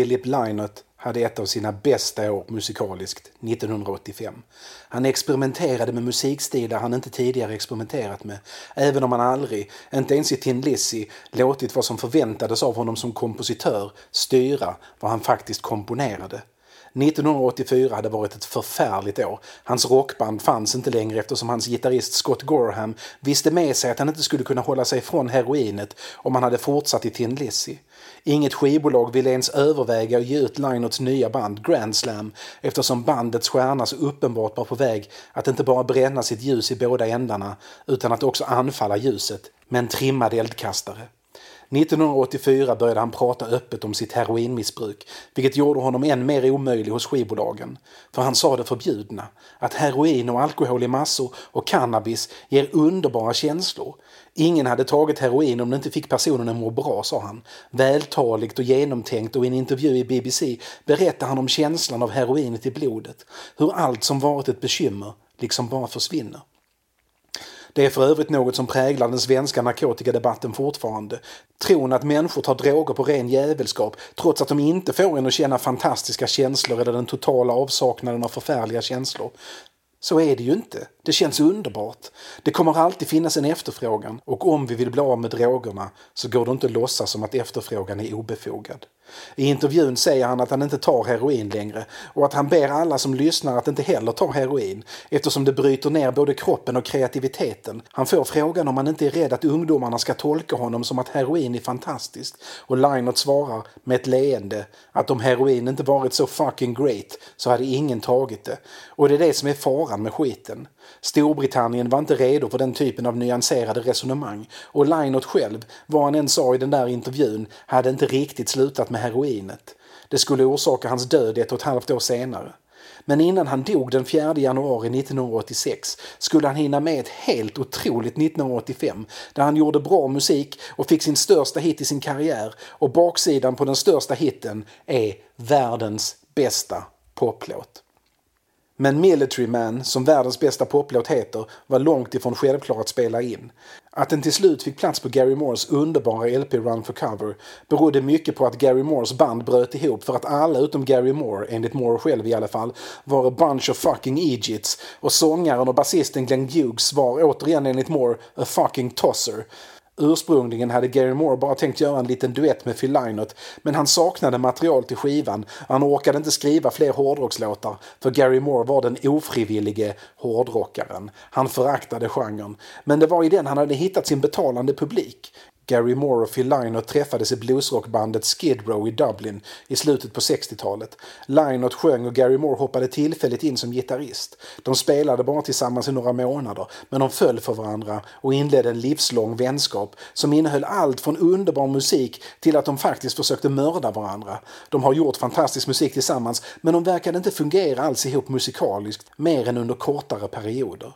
Philip Lynott hade ett av sina bästa år musikaliskt 1985. Han experimenterade med musikstilar han inte tidigare experimenterat med, även om han aldrig, inte ens i Tin Lizzy, låtit vad som förväntades av honom som kompositör styra vad han faktiskt komponerade. 1984 hade varit ett förfärligt år. Hans rockband fanns inte längre eftersom hans gitarrist Scott Gorham visste med sig att han inte skulle kunna hålla sig ifrån heroinet om han hade fortsatt i Tin Lizzy. Inget skivbolag ville ens överväga att ge ut Linots nya band Grand Slam eftersom bandets stjärna så uppenbart var på väg att inte bara bränna sitt ljus i båda ändarna utan att också anfalla ljuset med en trimmad eldkastare. 1984 började han prata öppet om sitt heroinmissbruk, vilket gjorde honom än mer omöjlig hos skivbolagen. För han sa det förbjudna, att heroin och alkohol i massor och cannabis ger underbara känslor. Ingen hade tagit heroin om det inte fick personen att må bra, sa han. Vältaligt och genomtänkt och i en intervju i BBC berättade han om känslan av heroinet i blodet. Hur allt som varit ett bekymmer liksom bara försvinner. Det är för övrigt något som präglar den svenska narkotikadebatten fortfarande. Tron att människor tar droger på ren jävelskap trots att de inte får en att känna fantastiska känslor eller den totala avsaknaden av förfärliga känslor. Så är det ju inte. Det känns underbart. Det kommer alltid finnas en efterfrågan och om vi vill bli av med drogerna så går det inte att låtsas som att efterfrågan är obefogad. I intervjun säger han att han inte tar heroin längre och att han ber alla som lyssnar att inte heller ta heroin eftersom det bryter ner både kroppen och kreativiteten. Han får frågan om han inte är rädd att ungdomarna ska tolka honom som att heroin är fantastiskt och Leinert svarar med ett leende att om heroin inte varit så fucking great så hade ingen tagit det. Och det är det som är faran med skiten. Storbritannien var inte redo för den typen av nyanserade resonemang och Leinert själv, vad han än sa i den där intervjun, hade inte riktigt slutat med heroinet. Det skulle orsaka hans död ett och ett halvt år senare. Men innan han dog den 4 januari 1986 skulle han hinna med ett helt otroligt 1985 där han gjorde bra musik och fick sin största hit i sin karriär och baksidan på den största hitten är världens bästa poplåt. Men Military Man, som världens bästa poplåt heter, var långt ifrån självklar att spela in. Att den till slut fick plats på Gary Moores underbara LP Run for Cover berodde mycket på att Gary Moores band bröt ihop för att alla utom Gary Moore, enligt Moore själv i alla fall, var a bunch of fucking idiots och sångaren och basisten Glenn Hughes var återigen enligt Moore a fucking tosser. Ursprungligen hade Gary Moore bara tänkt göra en liten duett med Phil Lynott men han saknade material till skivan och han orkade inte skriva fler hårdrockslåtar för Gary Moore var den ofrivillige hårdrockaren. Han föraktade genren. Men det var i den han hade hittat sin betalande publik. Gary Moore och Phil Lynott träffades i bluesrockbandet Skid Row i Dublin i slutet på 60-talet. Lynott sjöng och Gary Moore hoppade tillfälligt in som gitarrist. De spelade bara tillsammans i några månader, men de föll för varandra och inledde en livslång vänskap som innehöll allt från underbar musik till att de faktiskt försökte mörda varandra. De har gjort fantastisk musik tillsammans, men de verkade inte fungera alls ihop musikaliskt, mer än under kortare perioder.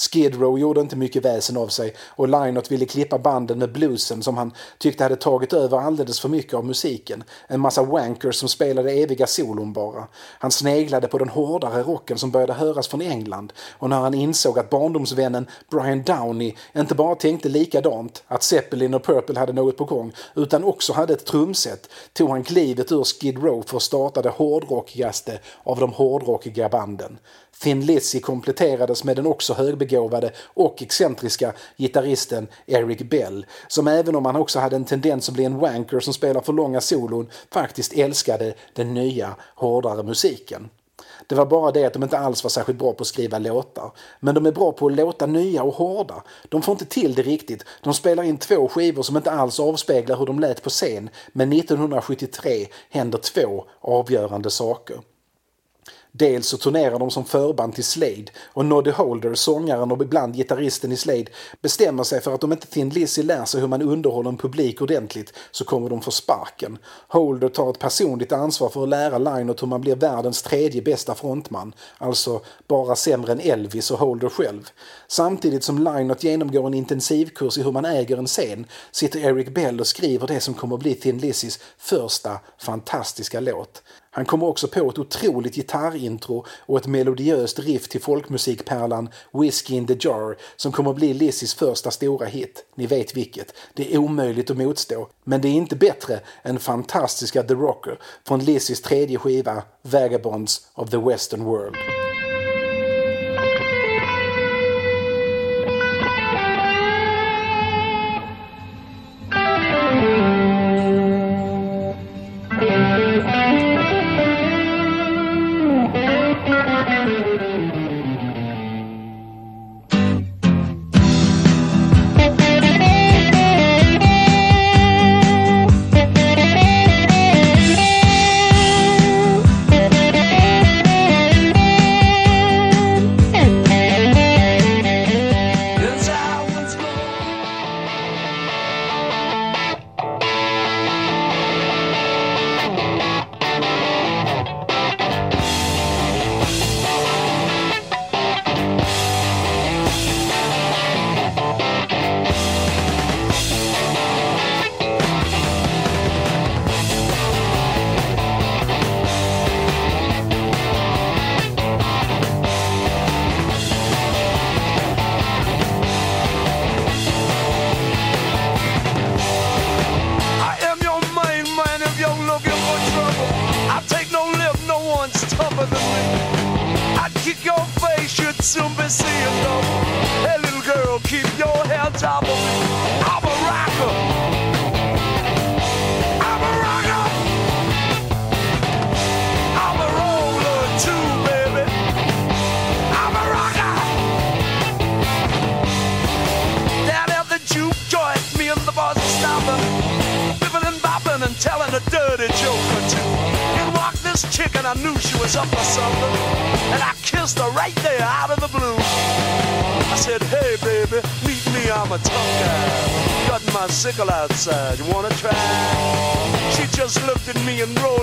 Skid Row gjorde inte mycket väsen av sig och Lynott ville klippa banden med bluesen som han tyckte hade tagit över alldeles för mycket av musiken. En massa wankers som spelade eviga solon bara. Han sneglade på den hårdare rocken som började höras från England och när han insåg att barndomsvännen Brian Downey inte bara tänkte likadant, att Zeppelin och Purple hade något på gång, utan också hade ett trumset, tog han klivet ur Skid Row för att starta det hårdrockigaste av de hårdrockiga banden. Finn Lizzy kompletterades med den också högbegåvade och excentriska gitarristen Eric Bell som även om han också hade en tendens att bli en wanker som spelar för långa solon faktiskt älskade den nya hårdare musiken. Det var bara det att de inte alls var särskilt bra på att skriva låtar. Men de är bra på att låta nya och hårda. De får inte till det riktigt. De spelar in två skivor som inte alls avspeglar hur de lät på scen. Men 1973 händer två avgörande saker. Dels så turnerar de som förband till Slade och Noddy Holder, sångaren och ibland gitarristen i Slade, bestämmer sig för att om inte Thin Lizzy lär sig hur man underhåller en publik ordentligt så kommer de få sparken. Holder tar ett personligt ansvar för att lära Lynott hur man blir världens tredje bästa frontman, alltså bara sämre än Elvis och Holder själv. Samtidigt som Lynott genomgår en intensivkurs i hur man äger en scen sitter Eric Bell och skriver det som kommer att bli Thin Lizzys första fantastiska låt. Han kommer också på ett otroligt gitarrintro och ett melodiöst riff till folkmusikpärlan Whiskey in the Jar som kommer att bli Lizzys första stora hit. Ni vet vilket. Det är omöjligt att motstå. Men det är inte bättre än fantastiska The Rocker från Lizzys tredje skiva Vagabonds of the Western World. Outside. Uh, you wanna try? She just looked at me and rolled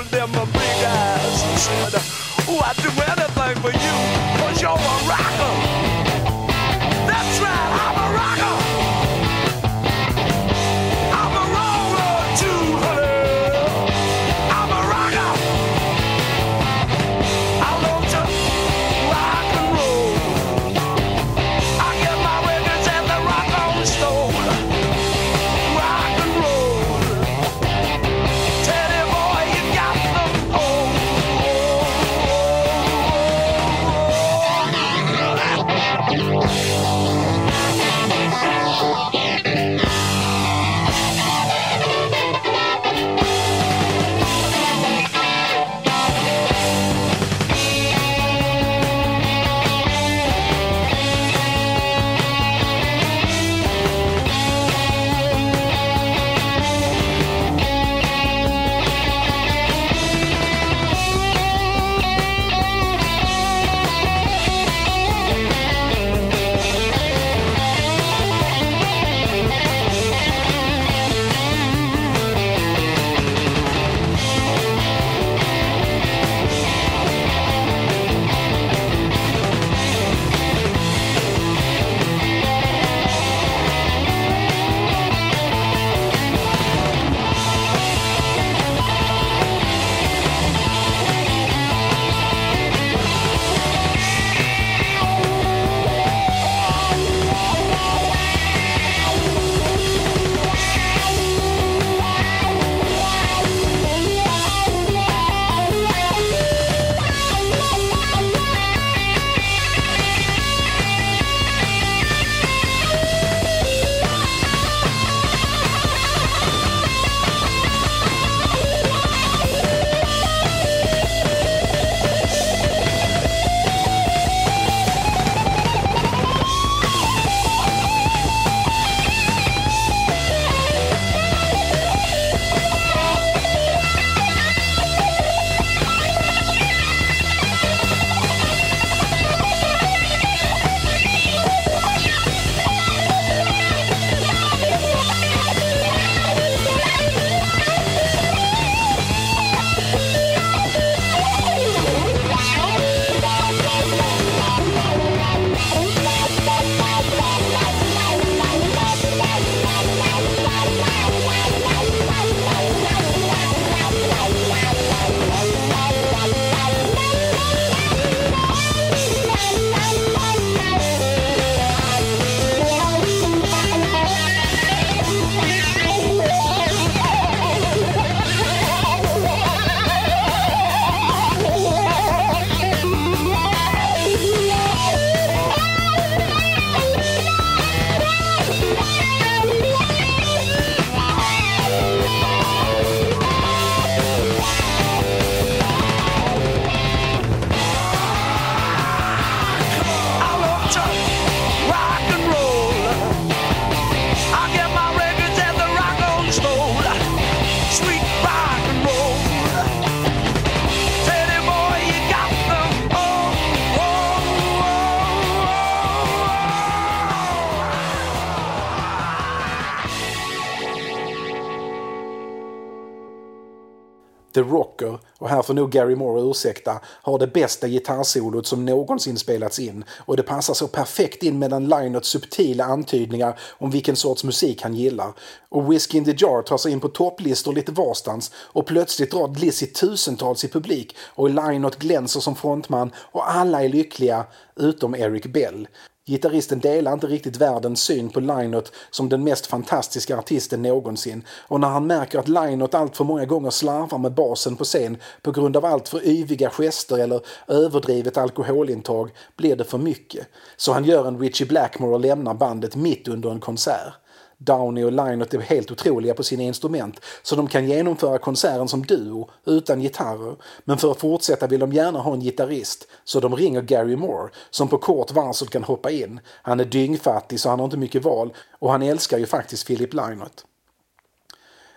The Rocker, och här får nog Gary Moore ursäkta, har det bästa gitarrsolot som någonsin spelats in. Och det passar så perfekt in mellan Lynotts subtila antydningar om vilken sorts musik han gillar. Och Whiskey in the Jar tar sig in på topplistor lite varstans. Och plötsligt drar Lizzie tusentals i publik. Och Lynott glänser som frontman. Och alla är lyckliga utom Eric Bell. Gitarristen delar inte riktigt världens syn på Lynott som den mest fantastiska artisten någonsin och när han märker att Lynott allt för många gånger slarvar med basen på scen på grund av allt för yviga gester eller överdrivet alkoholintag blir det för mycket. Så han gör en Richie Blackmore och lämnar bandet mitt under en konsert. Downey och Lynott är helt otroliga på sina instrument så de kan genomföra konserten som duo utan gitarrer. Men för att fortsätta vill de gärna ha en gitarrist så de ringer Gary Moore som på kort varsel kan hoppa in. Han är dyngfattig så han har inte mycket val och han älskar ju faktiskt Philip Lynott.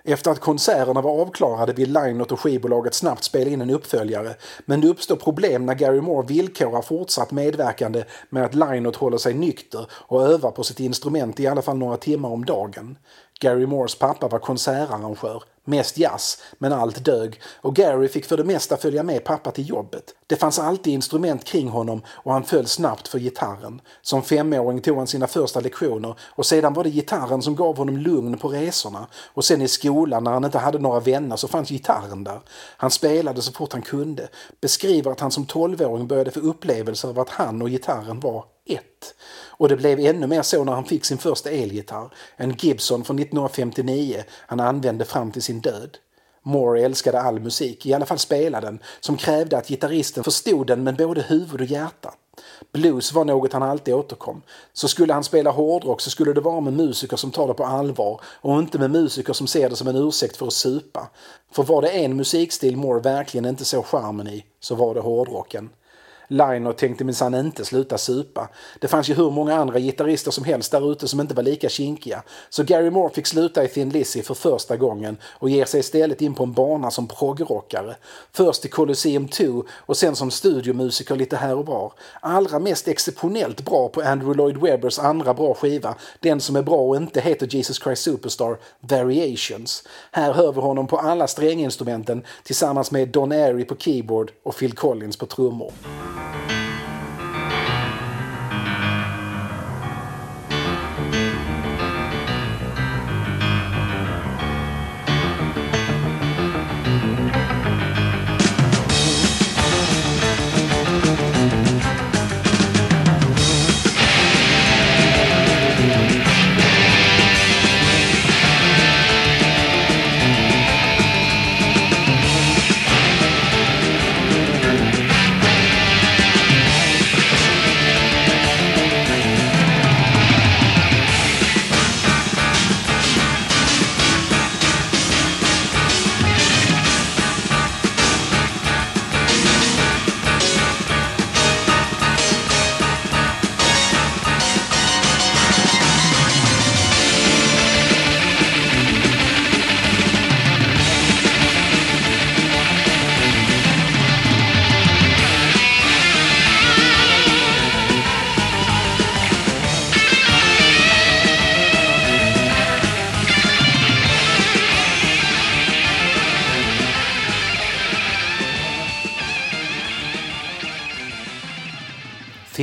Efter att konserterna var avklarade vill Lynott och skivbolaget snabbt spela in en uppföljare men det uppstår problem när Gary Moore villkorar fortsatt medverkande med att Lynott håller sig nykter och övar på sitt instrument i alla fall några timmar om dagen. Gary Moores pappa var konsertarrangör, mest jazz, men allt dög och Gary fick för det mesta följa med pappa till jobbet. Det fanns alltid instrument kring honom och han föll snabbt för gitarren. Som femåring tog han sina första lektioner och sedan var det gitarren som gav honom lugn på resorna. Och sen i skolan när han inte hade några vänner så fanns gitarren där. Han spelade så fort han kunde. Beskriver att han som tolvåring började få upplevelser av att han och gitarren var ett. Och det blev ännu mer så när han fick sin första elgitarr, en Gibson från 1959 han använde fram till sin död. Moore älskade all musik, i alla fall spela den, som krävde att gitarristen förstod den med både huvud och hjärta. Blues var något han alltid återkom. Så skulle han spela hårdrock så skulle det vara med musiker som tar det på allvar och inte med musiker som ser det som en ursäkt för att supa. För var det en musikstil Moore verkligen inte såg charmen i så var det hårdrocken. Liner tänkte minsann inte sluta supa. Det fanns ju hur många andra gitarrister som helst där ute som inte var lika kinkiga. Så Gary Moore fick sluta i Thin Lizzy för första gången och ger sig istället in på en bana som proggrockare. Först i Colosseum 2 och sen som studiomusiker lite här och var. Allra mest exceptionellt bra på Andrew Lloyd Webbers andra bra skiva, den som är bra och inte heter Jesus Christ Superstar, Variations. Här hör vi honom på alla stränginstrumenten tillsammans med Don Airy på keyboard och Phil Collins på trummor. thank you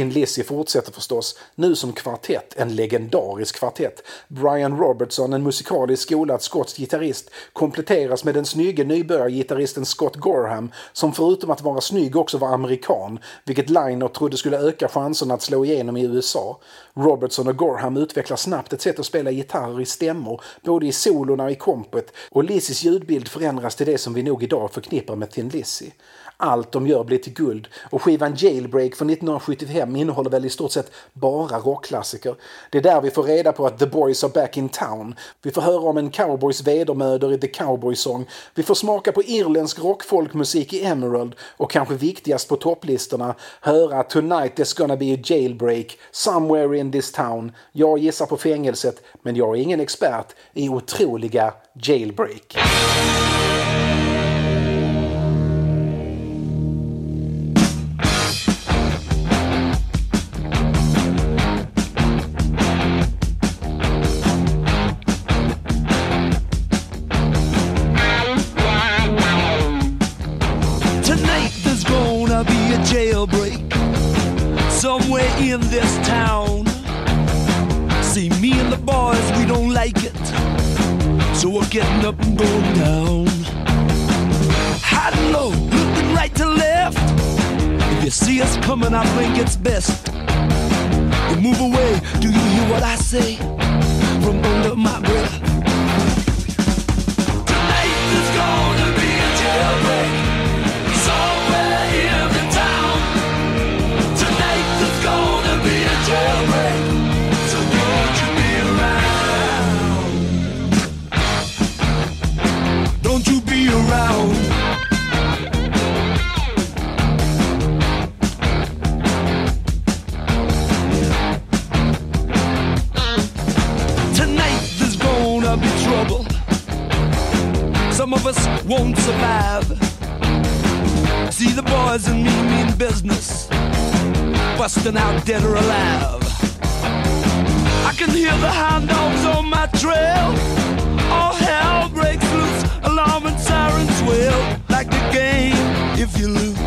Thin Lizzy fortsätter förstås, nu som kvartett, en legendarisk kvartett. Brian Robertson, en musikaliskt skolad skotsk gitarrist, kompletteras med den snygge nybörjargitarristen Scott Gorham, som förutom att vara snygg också var amerikan, vilket Liner trodde skulle öka chanserna att slå igenom i USA. Robertson och Gorham utvecklar snabbt ett sätt att spela gitarrer i stämmor, både i solorna och i kompet, och Lizzys ljudbild förändras till det som vi nog idag förknippar med Thin Lizzy. Allt de gör blir till guld och skivan Jailbreak från 1975 innehåller väl i stort sett bara rockklassiker. Det är där vi får reda på att The Boys are back in town. Vi får höra om en cowboys vedermödor i The Cowboy Song. Vi får smaka på irländsk rockfolkmusik i Emerald och kanske viktigast på topplistorna höra Tonight there's gonna be a jailbreak somewhere in this town. Jag gissar på fängelset men jag är ingen expert i otroliga jailbreak. This. Busting out dead or alive. I can hear the hound dogs on my trail. All hell breaks loose, alarm and sirens wail. Like the game, if you lose,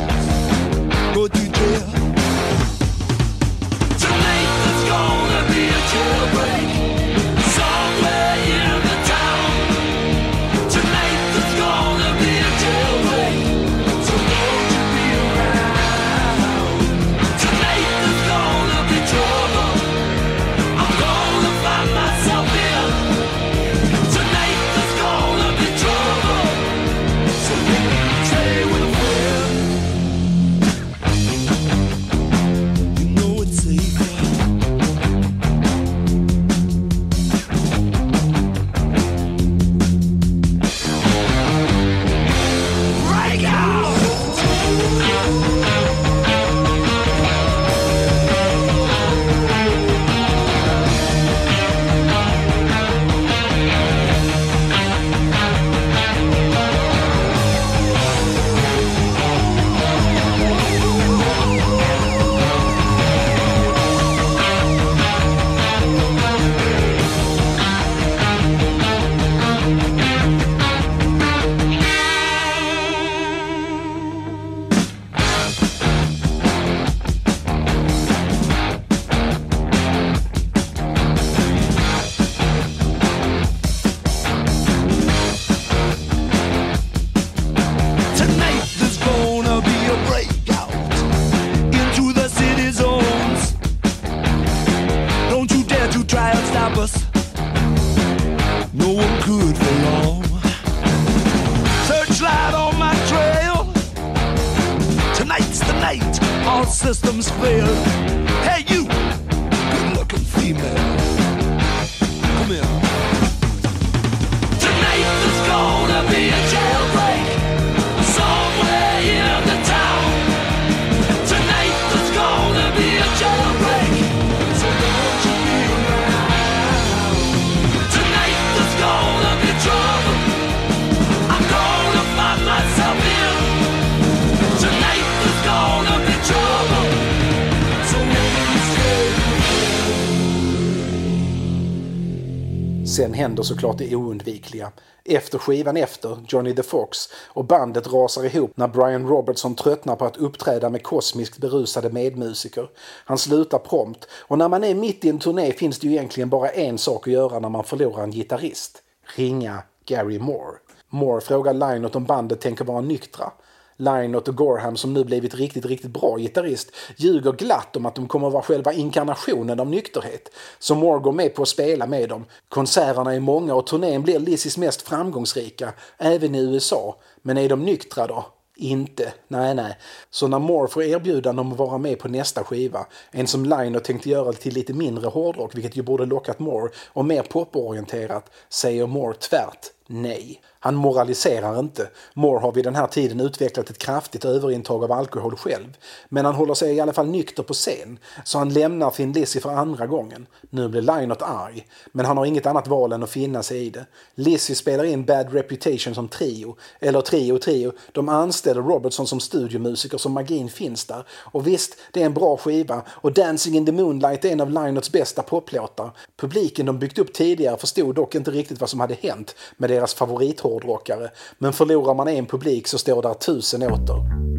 händer såklart det oundvikliga. Efter skivan efter, Johnny the Fox, och bandet rasar ihop när Brian Robertson tröttnar på att uppträda med kosmiskt berusade medmusiker. Han slutar prompt och när man är mitt i en turné finns det ju egentligen bara en sak att göra när man förlorar en gitarrist. Ringa Gary Moore. Moore frågar Lynott om bandet tänker vara nyktra. Lynott och Gorham som nu blivit riktigt, riktigt bra gitarrist ljuger glatt om att de kommer vara själva inkarnationen av nykterhet. Så Moore går med på att spela med dem. Konserterna är många och turnén blir Lizzys mest framgångsrika, även i USA. Men är de nyktra då? Inte. Nej, nej. Så när Moore får erbjudande om att vara med på nästa skiva, en som Lynott tänkte göra till lite mindre hårdrock, vilket ju borde lockat Moore, och mer poporienterat, säger Moore tvärt nej. Han moraliserar inte. Moore har vid den här tiden utvecklat ett kraftigt överintag av alkohol själv. Men han håller sig i alla fall nykter på scen. Så han lämnar Finn Lizzy för andra gången. Nu blir Lynott arg. Men han har inget annat val än att finna sig i det. Lizzy spelar in Bad Reputation som trio. Eller trio trio. De anställer Robertson som studiomusiker så magin finns där. Och visst, det är en bra skiva. Och Dancing in the Moonlight är en av Lynotts bästa poplåtar. Publiken de byggt upp tidigare förstod dock inte riktigt vad som hade hänt med det deras favorithårdrockare. Men förlorar man en publik så står där tusen åter.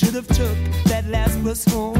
Should have took that last bus home.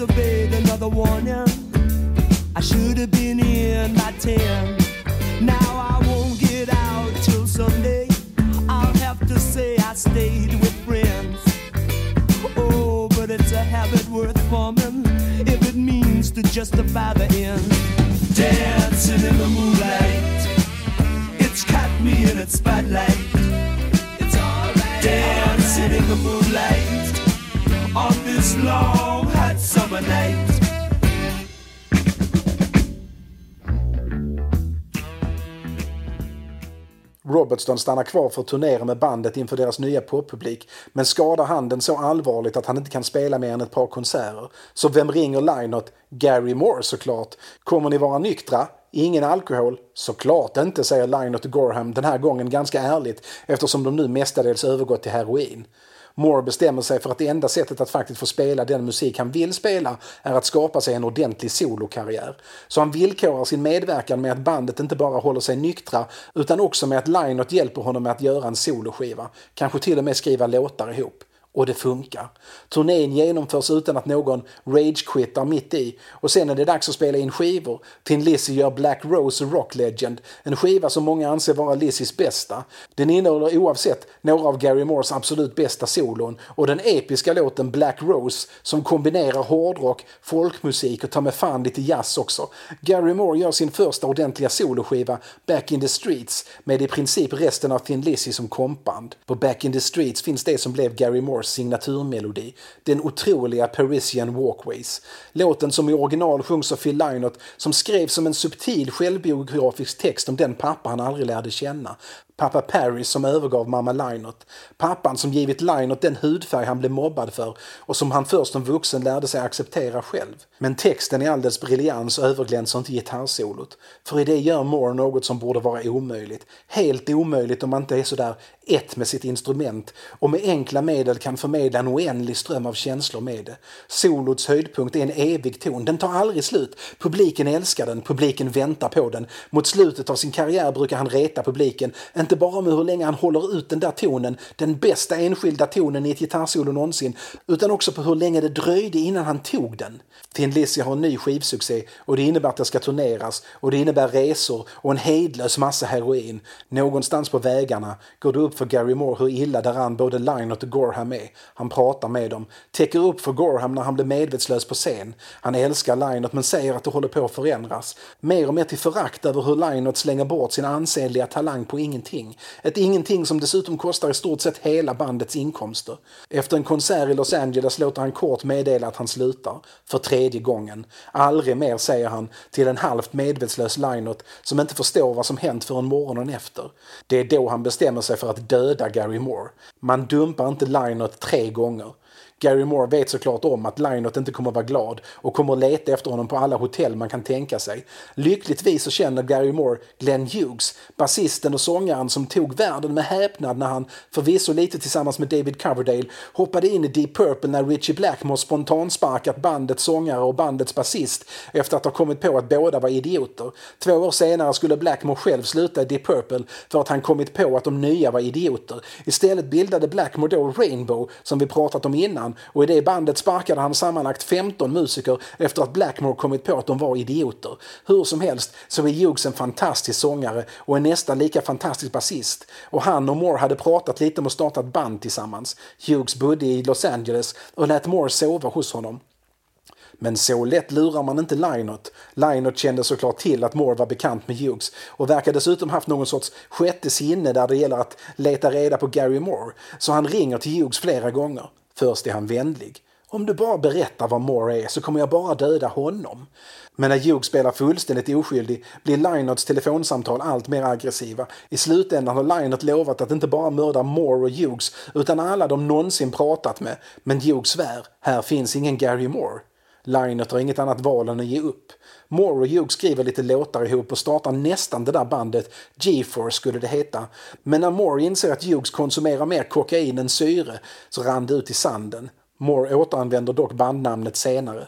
Disobeyed another warning. I should have been in by ten. Now I won't get out till Sunday. I'll have to say I stayed with friends. Oh, but it's a habit worth forming if it means to justify the end. Dancing in the moonlight, it's caught me in its spotlight. It's alright. Dancing in the moonlight on this long hot summer night. Robertson stannar kvar för att turnera med bandet inför deras nya poppublik men skadar handen så allvarligt att han inte kan spela mer än ett par konserter. Så vem ringer Lynott? Gary Moore såklart. Kommer ni vara nyktra? Ingen alkohol? Såklart inte, säger Lynott och Gorham den här gången ganska ärligt eftersom de nu mestadels övergått till heroin. Moore bestämmer sig för att det enda sättet att faktiskt få spela den musik han vill spela är att skapa sig en ordentlig solokarriär. Så han villkorar sin medverkan med att bandet inte bara håller sig nyktra utan också med att Lynott hjälper honom med att göra en soloskiva. Kanske till och med skriva låtar ihop. Och det funkar. Turnén genomförs utan att någon ragequittar mitt i och sen är det dags att spela in skivor. Tin Lizzy gör Black Rose Rock Legend, en skiva som många anser vara Lizzys bästa. Den innehåller oavsett några av Gary Moores absolut bästa solon och den episka låten Black Rose som kombinerar hårdrock, folkmusik och ta med fan lite jazz också. Gary Moore gör sin första ordentliga soloskiva Back in the Streets med i princip resten av Thin Lizzy som kompband. På Back in the Streets finns det som blev Gary Moores signaturmelodi, den otroliga Parisian Walkways. Låten som i original sjungs av Phil Lynott som skrevs som en subtil självbiografisk text om den pappa han aldrig lärde känna. Pappa Paris som övergav mamma Lynott. Pappan som givit Lynott den hudfärg han blev mobbad för och som han först som vuxen lärde sig acceptera själv. Men texten i all dess briljans överglänser inte gitarrsolot. För i det gör Moore något som borde vara omöjligt. Helt omöjligt om man inte är sådär ett med sitt instrument och med enkla medel kan förmedla en oändlig ström av känslor med det. Solots höjdpunkt är en evig ton, den tar aldrig slut. Publiken älskar den, publiken väntar på den. Mot slutet av sin karriär brukar han reta publiken, inte bara med hur länge han håller ut den där tonen, den bästa enskilda tonen i ett gitarrsolo någonsin, utan också på hur länge det dröjde innan han tog den. Thin Lizzy har en ny skivsuccé och det innebär att det ska turneras och det innebär resor och en hejdlös massa heroin. Någonstans på vägarna går det upp för Gary Moore hur illa däran både Lynott och Gorham är. Han pratar med dem, täcker upp för Gorham när han blir medvetslös på scen. Han älskar Lynott men säger att det håller på att förändras. Mer och mer till förakt över hur Lynott slänger bort sin ansenliga talang på ingenting. Ett ingenting som dessutom kostar i stort sett hela bandets inkomster. Efter en konsert i Los Angeles låter han kort meddela att han slutar. För tredje gången. Aldrig mer, säger han till en halvt medvetslös Lynott som inte förstår vad som hänt förrän morgonen efter. Det är då han bestämmer sig för att döda Gary Moore. Man dumpar inte Lynott tre gånger. Gary Moore vet såklart om att Lynott inte kommer vara glad och kommer leta efter honom på alla hotell man kan tänka sig. Lyckligtvis så känner Gary Moore Glenn Hughes, basisten och sångaren som tog världen med häpnad när han, förvisso lite tillsammans med David Coverdale, hoppade in i Deep Purple när Richie Blackmore spontansparkat bandets sångare och bandets basist efter att ha kommit på att båda var idioter. Två år senare skulle Blackmore själv sluta i Deep Purple för att han kommit på att de nya var idioter. Istället bildade Blackmore då Rainbow, som vi pratat om innan, och i det bandet sparkade han sammanlagt 15 musiker efter att Blackmore kommit på att de var idioter. Hur som helst så är Hughes en fantastisk sångare och en nästan lika fantastisk basist. Och han och Moore hade pratat lite om att starta ett band tillsammans. Hughes bodde i Los Angeles och lät Moore sova hos honom. Men så lätt lurar man inte Lynott. Lynott kände såklart till att Moore var bekant med Hughes och verkar dessutom haft någon sorts sjätte sinne där det gäller att leta reda på Gary Moore. Så han ringer till Hughes flera gånger. Först är han vänlig. Om du bara berättar vad Moore är så kommer jag bara döda honom. Men när Hugh spelar fullständigt oskyldig blir Lynotts telefonsamtal allt mer aggressiva. I slutändan har Lynott lovat att inte bara mörda Moore och Hughes utan alla de någonsin pratat med. Men Hughes svär, här finns ingen Gary Moore. Lynott har inget annat val än att ge upp. Moore och Hughes skriver lite låtar ihop och startar nästan det där bandet, G-Force skulle det heta. Men när Moore inser att Hughes konsumerar mer kokain än syre så rann det ut i sanden. Moore återanvänder dock bandnamnet senare.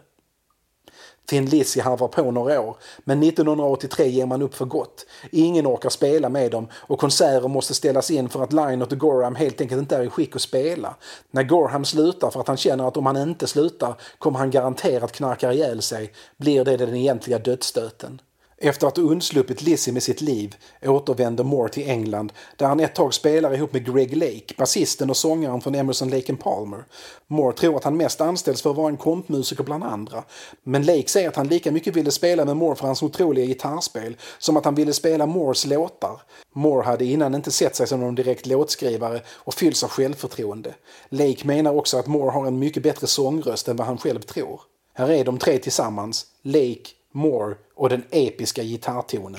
Thin Lizzy harvar på några år, men 1983 ger man upp för gott. Ingen orkar spela med dem och konserter måste ställas in för att Lynott och Gorham helt enkelt inte är i skick att spela. När Gorham slutar för att han känner att om han inte slutar kommer han garanterat knarka ihjäl sig blir det den egentliga dödsstöten. Efter att ha undsluppit Lizzie med sitt liv återvänder Moore till England där han ett tag spelar ihop med Greg Lake, basisten och sångaren från Emerson Lake and Palmer. Moore tror att han mest anställs för att vara en kompmusiker bland andra. Men Lake säger att han lika mycket ville spela med Moore för hans otroliga gitarrspel som att han ville spela Moores låtar. Moore hade innan inte sett sig som någon direkt låtskrivare och fylls av självförtroende. Lake menar också att Moore har en mycket bättre sångröst än vad han själv tror. Här är de tre tillsammans, Lake, Moore och den episka gitarrtonen.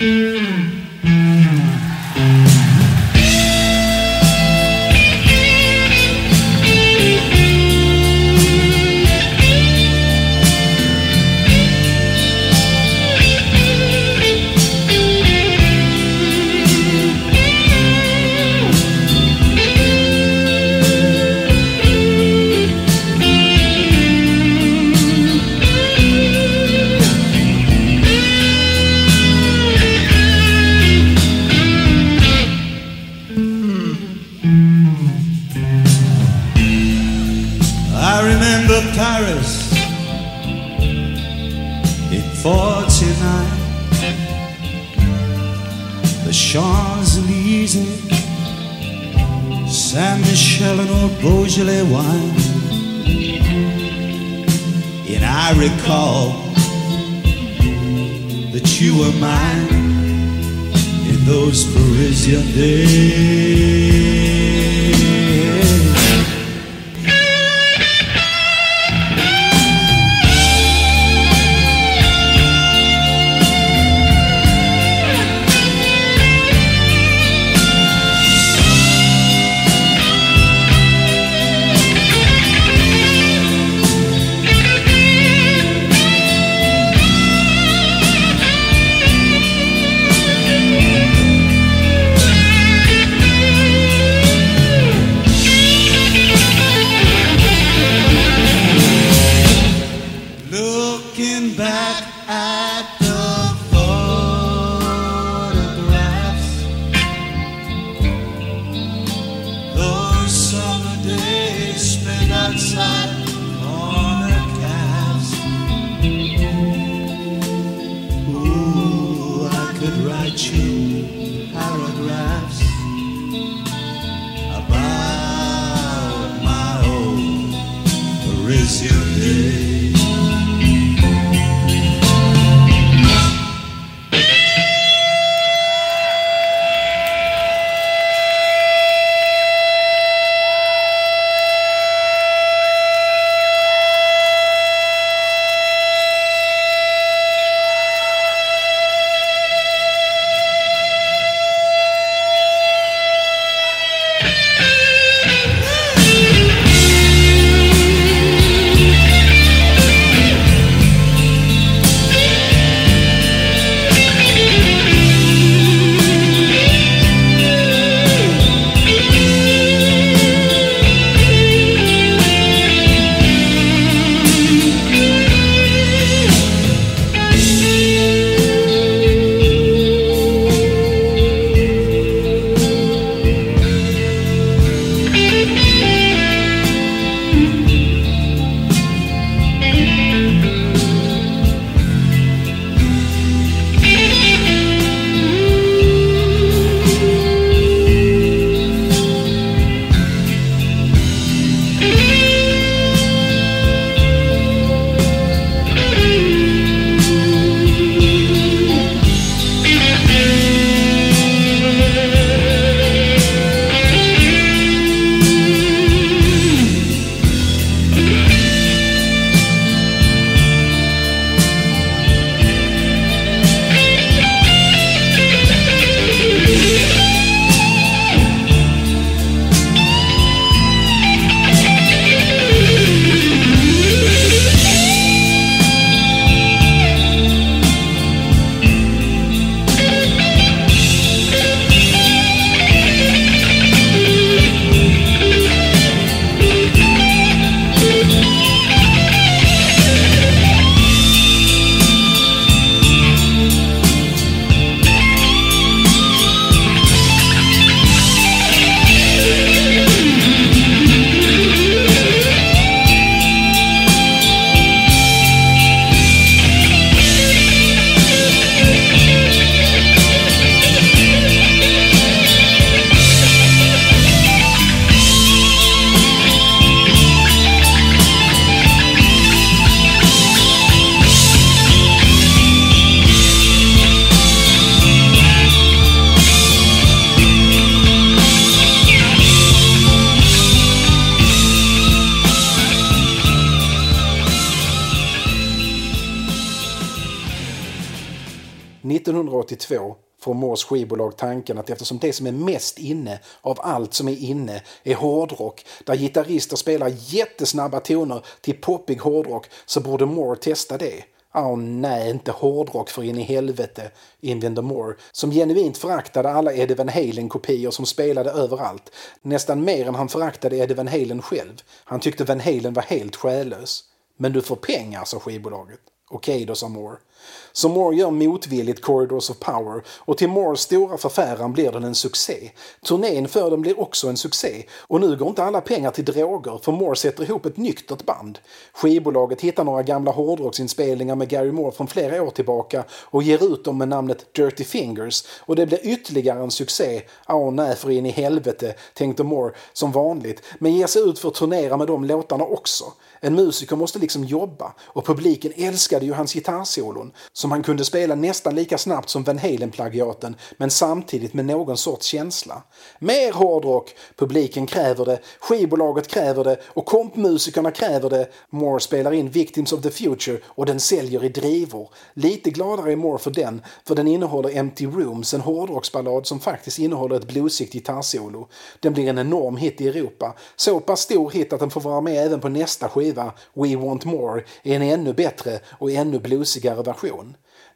1982 får Moores skivbolag tanken att eftersom det som är mest inne av allt som är inne är hårdrock där gitarrister spelar jättesnabba toner till poppig hårdrock så borde Moore testa det. Åh nej, inte hårdrock för in i helvete, invänder Moore, som genuint föraktade alla Eddie Van Halen-kopior som spelade överallt. Nästan mer än han föraktade Eddie Van Halen själv. Han tyckte Van Halen var helt själlös. Men du får pengar, sa skivbolaget. Okej då, sa Moore. Så Moore gör motvilligt Corridors of Power och till Moores stora förfäran blir den en succé. Turnén för den blir också en succé och nu går inte alla pengar till droger för Moore sätter ihop ett nyktert band. Skivbolaget hittar några gamla hårdrocksinspelningar med Gary Moore från flera år tillbaka och ger ut dem med namnet Dirty Fingers och det blir ytterligare en succé. Åh nej, för in i helvete, tänkte Moore som vanligt, men ger sig ut för att turnera med de låtarna också. En musiker måste liksom jobba och publiken älskade ju hans gitarrsolon som han kunde spela nästan lika snabbt som Van Halen-plagiaten men samtidigt med någon sorts känsla. Mer hårdrock! Publiken kräver det, skivbolaget kräver det och kompmusikerna kräver det. Moore spelar in Victims of the Future och den säljer i drivor. Lite gladare är Moore för den, för den innehåller Empty Rooms, en hårdrocksballad som faktiskt innehåller ett bluesigt gitarrsolo. Den blir en enorm hit i Europa. Så pass stor hit att den får vara med även på nästa skiva, We Want More, i en ännu bättre och ännu bluesigare version.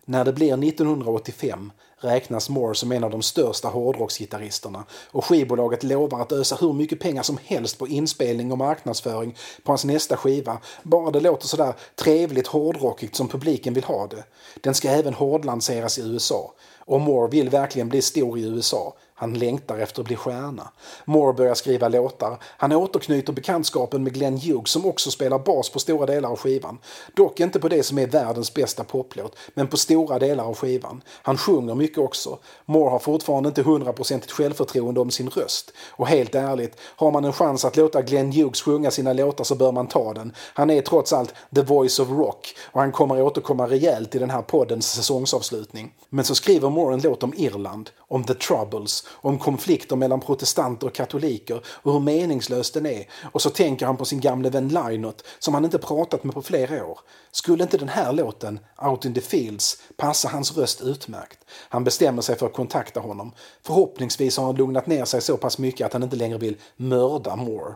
När det blir 1985 räknas Moore som en av de största hårdrocksgitarristerna och skivbolaget lovar att ösa hur mycket pengar som helst på inspelning och marknadsföring på hans nästa skiva, bara det låter sådär trevligt hårdrockigt som publiken vill ha det. Den ska även hårdlanseras i USA. Och Moore vill verkligen bli stor i USA. Han längtar efter att bli stjärna. Moore börjar skriva låtar. Han återknyter bekantskapen med Glenn Hughes som också spelar bas på stora delar av skivan. Dock inte på det som är världens bästa poplåt, men på stora delar av skivan. Han sjunger mycket också. Moore har fortfarande inte hundraprocentigt självförtroende om sin röst. Och helt ärligt, har man en chans att låta Glenn Hughes sjunga sina låtar så bör man ta den. Han är trots allt the voice of rock och han kommer återkomma rejält i den här poddens säsongsavslutning. Men så skriver Moore en låt om Irland, om the troubles, om konflikter mellan protestanter och katoliker och hur meningslös den är. Och så tänker han på sin gamle vän Lynott som han inte pratat med på flera år. Skulle inte den här låten, Out in the Fields, passa hans röst utmärkt? Han bestämmer sig för att kontakta honom. Förhoppningsvis har han lugnat ner sig så pass mycket att han inte längre vill mörda Moore.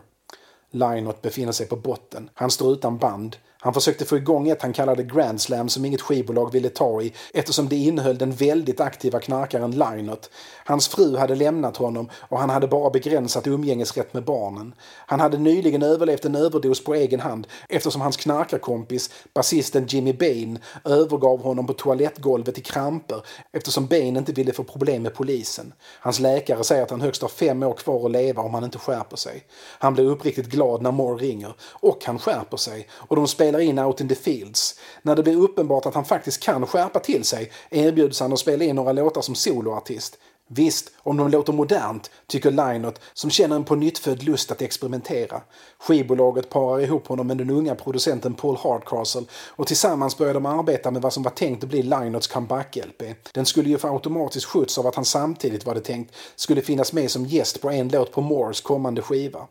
Lynott befinner sig på botten. Han står utan band. Han försökte få igång ett han kallade Grand Slam som inget skivbolag ville ta i eftersom det innehöll den väldigt aktiva knarkaren Linot. Hans fru hade lämnat honom och han hade bara begränsat umgängesrätt med barnen. Han hade nyligen överlevt en överdos på egen hand eftersom hans knarkarkompis, basisten Jimmy Bain, övergav honom på toalettgolvet i kramper eftersom Bain inte ville få problem med polisen. Hans läkare säger att han högst har fem år kvar att leva om han inte skärper sig. Han blir uppriktigt glad när Moore ringer och han skärper sig och de spelar in Out in the Fields. När det blir uppenbart att han faktiskt kan skärpa till sig erbjuds han att spela in några låtar som soloartist. Visst, om de låter modernt, tycker Lynott som känner en på nyttfödd lust att experimentera. Skivbolaget parar ihop honom med den unga producenten Paul Hardcastle och tillsammans börjar de arbeta med vad som var tänkt att bli Lynotts comeback-LP. Den skulle ju få automatisk skjuts av att han samtidigt var det tänkt skulle finnas med som gäst på en låt på Moores kommande skiva.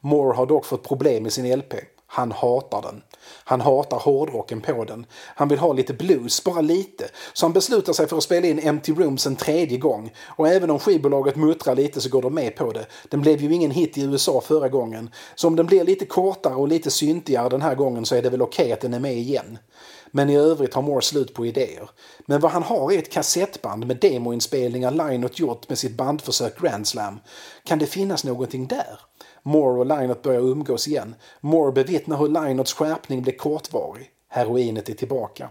Moore har dock fått problem med sin LP. Han hatar den. Han hatar hårdrocken på den. Han vill ha lite blues, bara lite. Så han beslutar sig för att spela in Empty Rooms en tredje gång. Och även om skivbolaget muttrar lite så går de med på det. Den blev ju ingen hit i USA förra gången. Så om den blir lite kortare och lite syntigare den här gången så är det väl okej okay att den är med igen. Men i övrigt har Moore slut på idéer. Men vad han har är ett kassettband med demoinspelningar Lynott gjort med sitt bandförsök Grand Slam. Kan det finnas någonting där? Moore och Lynott börjar umgås igen. Moore bevittnar hur Lynotts skärpning blir kortvarig. Heroinet är tillbaka.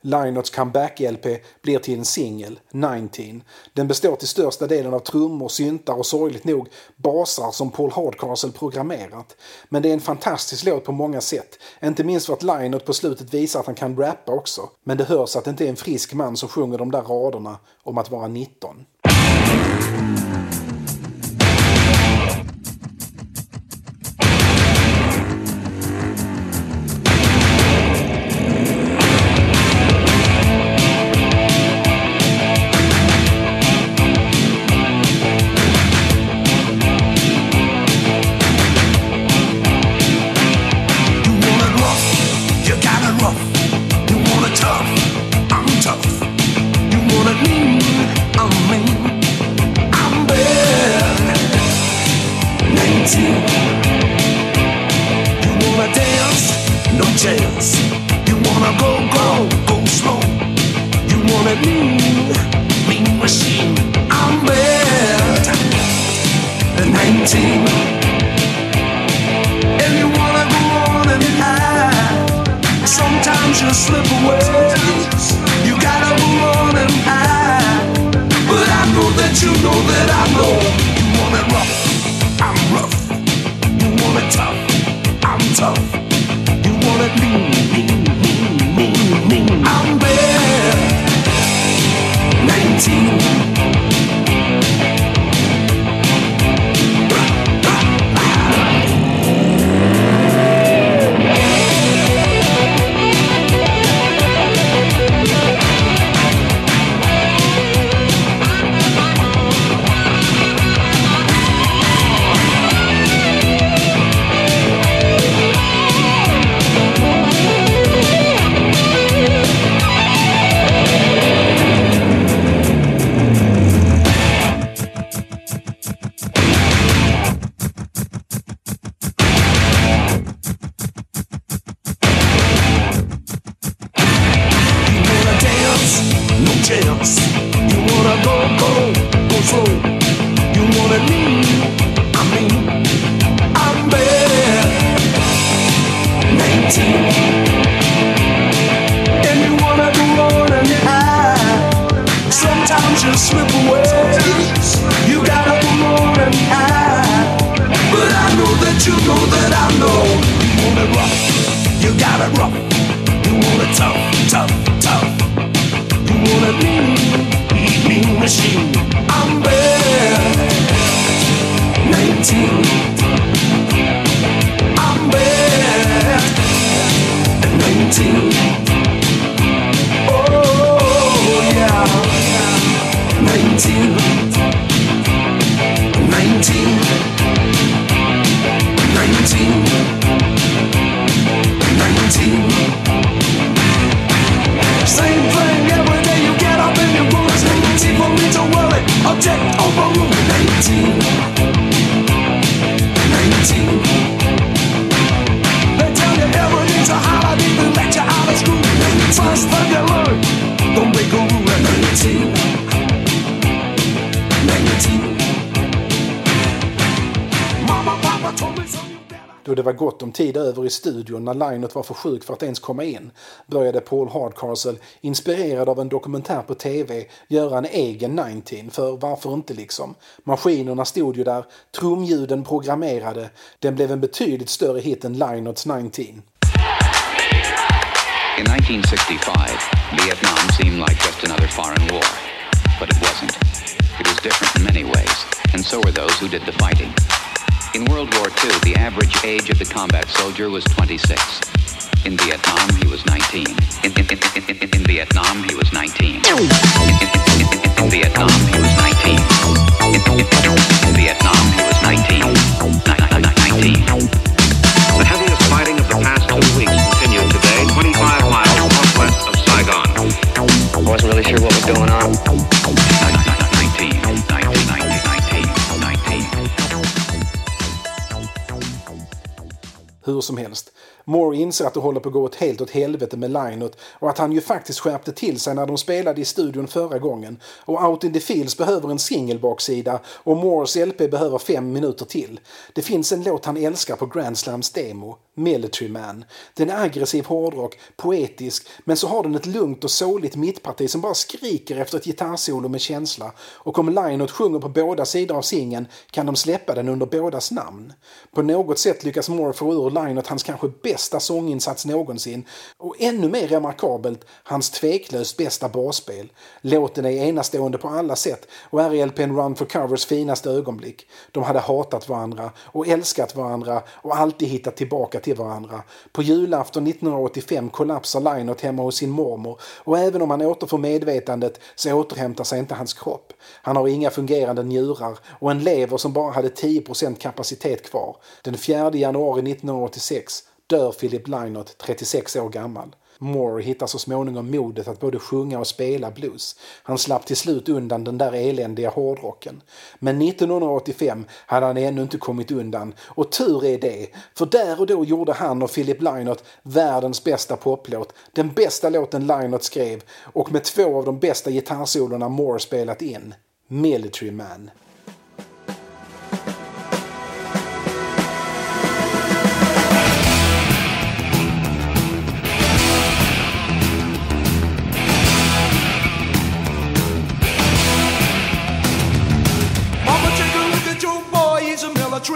Lynotts comeback-LP blir till en singel, 19. Den består till största delen av trummor, syntar och sorgligt nog basar som Paul Hardcastle programmerat. Men det är en fantastisk låt på många sätt. Inte minst för att Lynott på slutet visar att han kan rappa också. Men det hörs att det inte är en frisk man som sjunger de där raderna om att vara 19. 19. Rough. Om tid över i studion när Linot var för sjuk för att ens komma in började Paul Hardcastle, inspirerad av en dokumentär på tv, göra en egen 19, för varför inte liksom? Maskinerna stod ju där, trumljuden programmerade, den blev en betydligt större hit än Linots 19. In 1965, Vietnam seemed like just another foreign war. But it wasn't. It was different in many ways, and so were those who did the fighting. In World War II, the average age of the combat soldier was 26. In Vietnam, he was 19. In, in, in, in, in, in Vietnam, he was 19. In, in, in, in, in Vietnam, he was 19. In, in, in, in Vietnam, he was 19. Ni- ni- 19. The heaviest fighting of the past two weeks continued today, 25 miles northwest of Saigon. I wasn't really sure what was going on. Hur som helst. Moore inser att det håller på att gå åt helt åt helvete med Linot och att han ju faktiskt skärpte till sig när de spelade i studion förra gången. Och Out in the Fields behöver en singelbaksida och Moores LP behöver fem minuter till. Det finns en låt han älskar på Grand Slams demo, Military Man. Den är aggressiv hårdrock, poetisk, men så har den ett lugnt och såligt mittparti som bara skriker efter ett gitarrsolo med känsla. Och om Lynott sjunger på båda sidor av singeln kan de släppa den under bådas namn. På något sätt lyckas Moore få ur Lynott hans kanske bästa sånginsats någonsin och ännu mer remarkabelt hans tveklöst bästa basspel. Låten är enastående på alla sätt och är i LPn Run for Covers finaste ögonblick. De hade hatat varandra och älskat varandra och alltid hittat tillbaka till varandra. På julafton 1985 kollapsar Lynott hemma hos sin mormor och även om han återfår medvetandet så återhämtar sig inte hans kropp. Han har inga fungerande njurar och en lever som bara hade 10% kapacitet kvar. Den 4 januari 1986 dör Philip Lynott 36 år gammal. Moore hittar så småningom modet att både sjunga och spela blues. Han slapp till slut undan den där eländiga hårdrocken. Men 1985 hade han ännu inte kommit undan och tur är det, för där och då gjorde han och Philip Lynott världens bästa poplåt, den bästa låten Lynott skrev och med två av de bästa gitarrsolorna Moore spelat in, Military Man.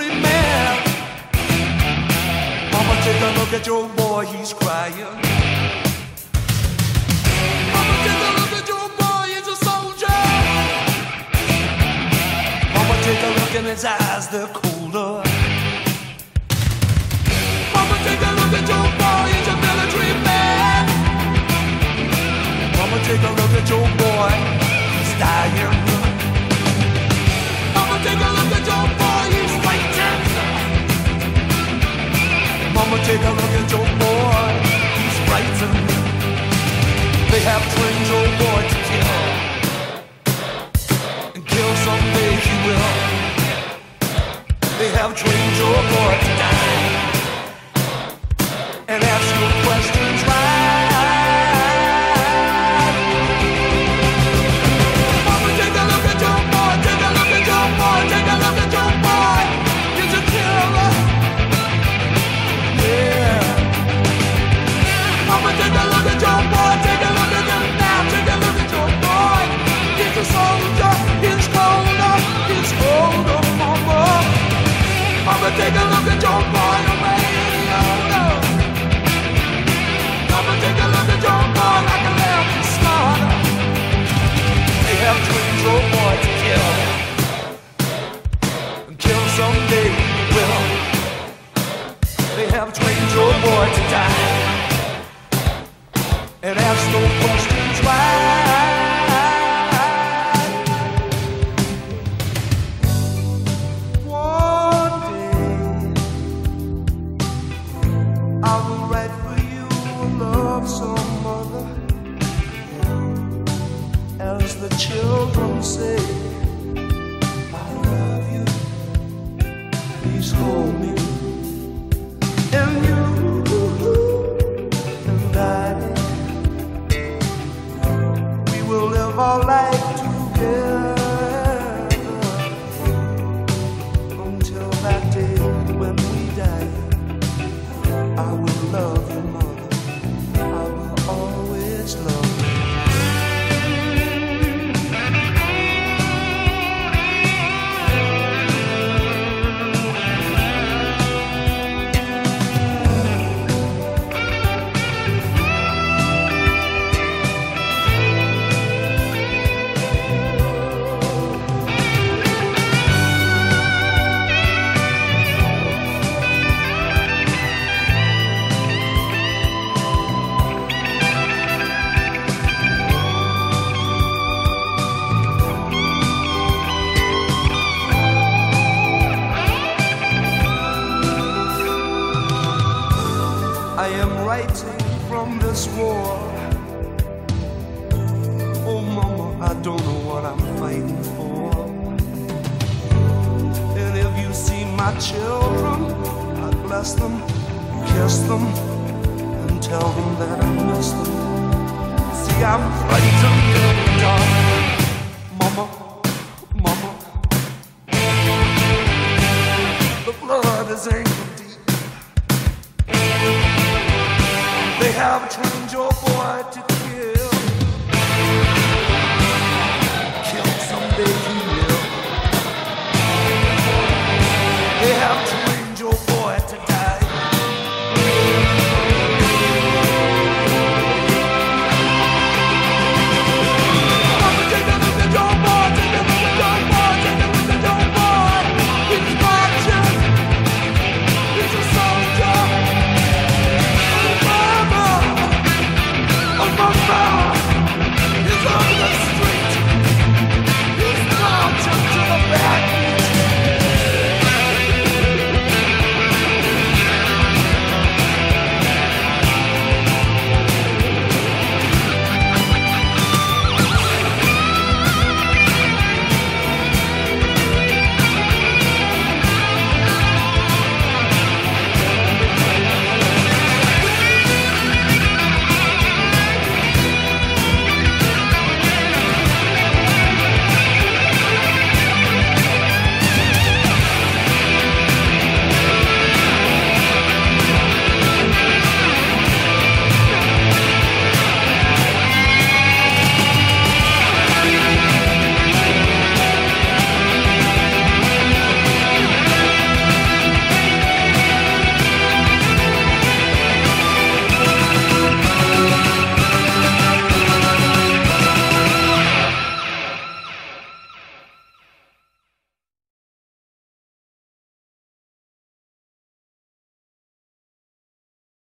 He's man. Mama, take a look at your boy, he's crying. Mama, take a look at your boy, he's a soldier. Mama, take a look in his eyes, they're colder. Mama, take a look at your boy, he's a military man. Mama, take a look at your boy, he's dying. Mama, take a look at your boy, he's frightened. They have trained your boy to kill. And kill someday he will. They have trained your boy to die.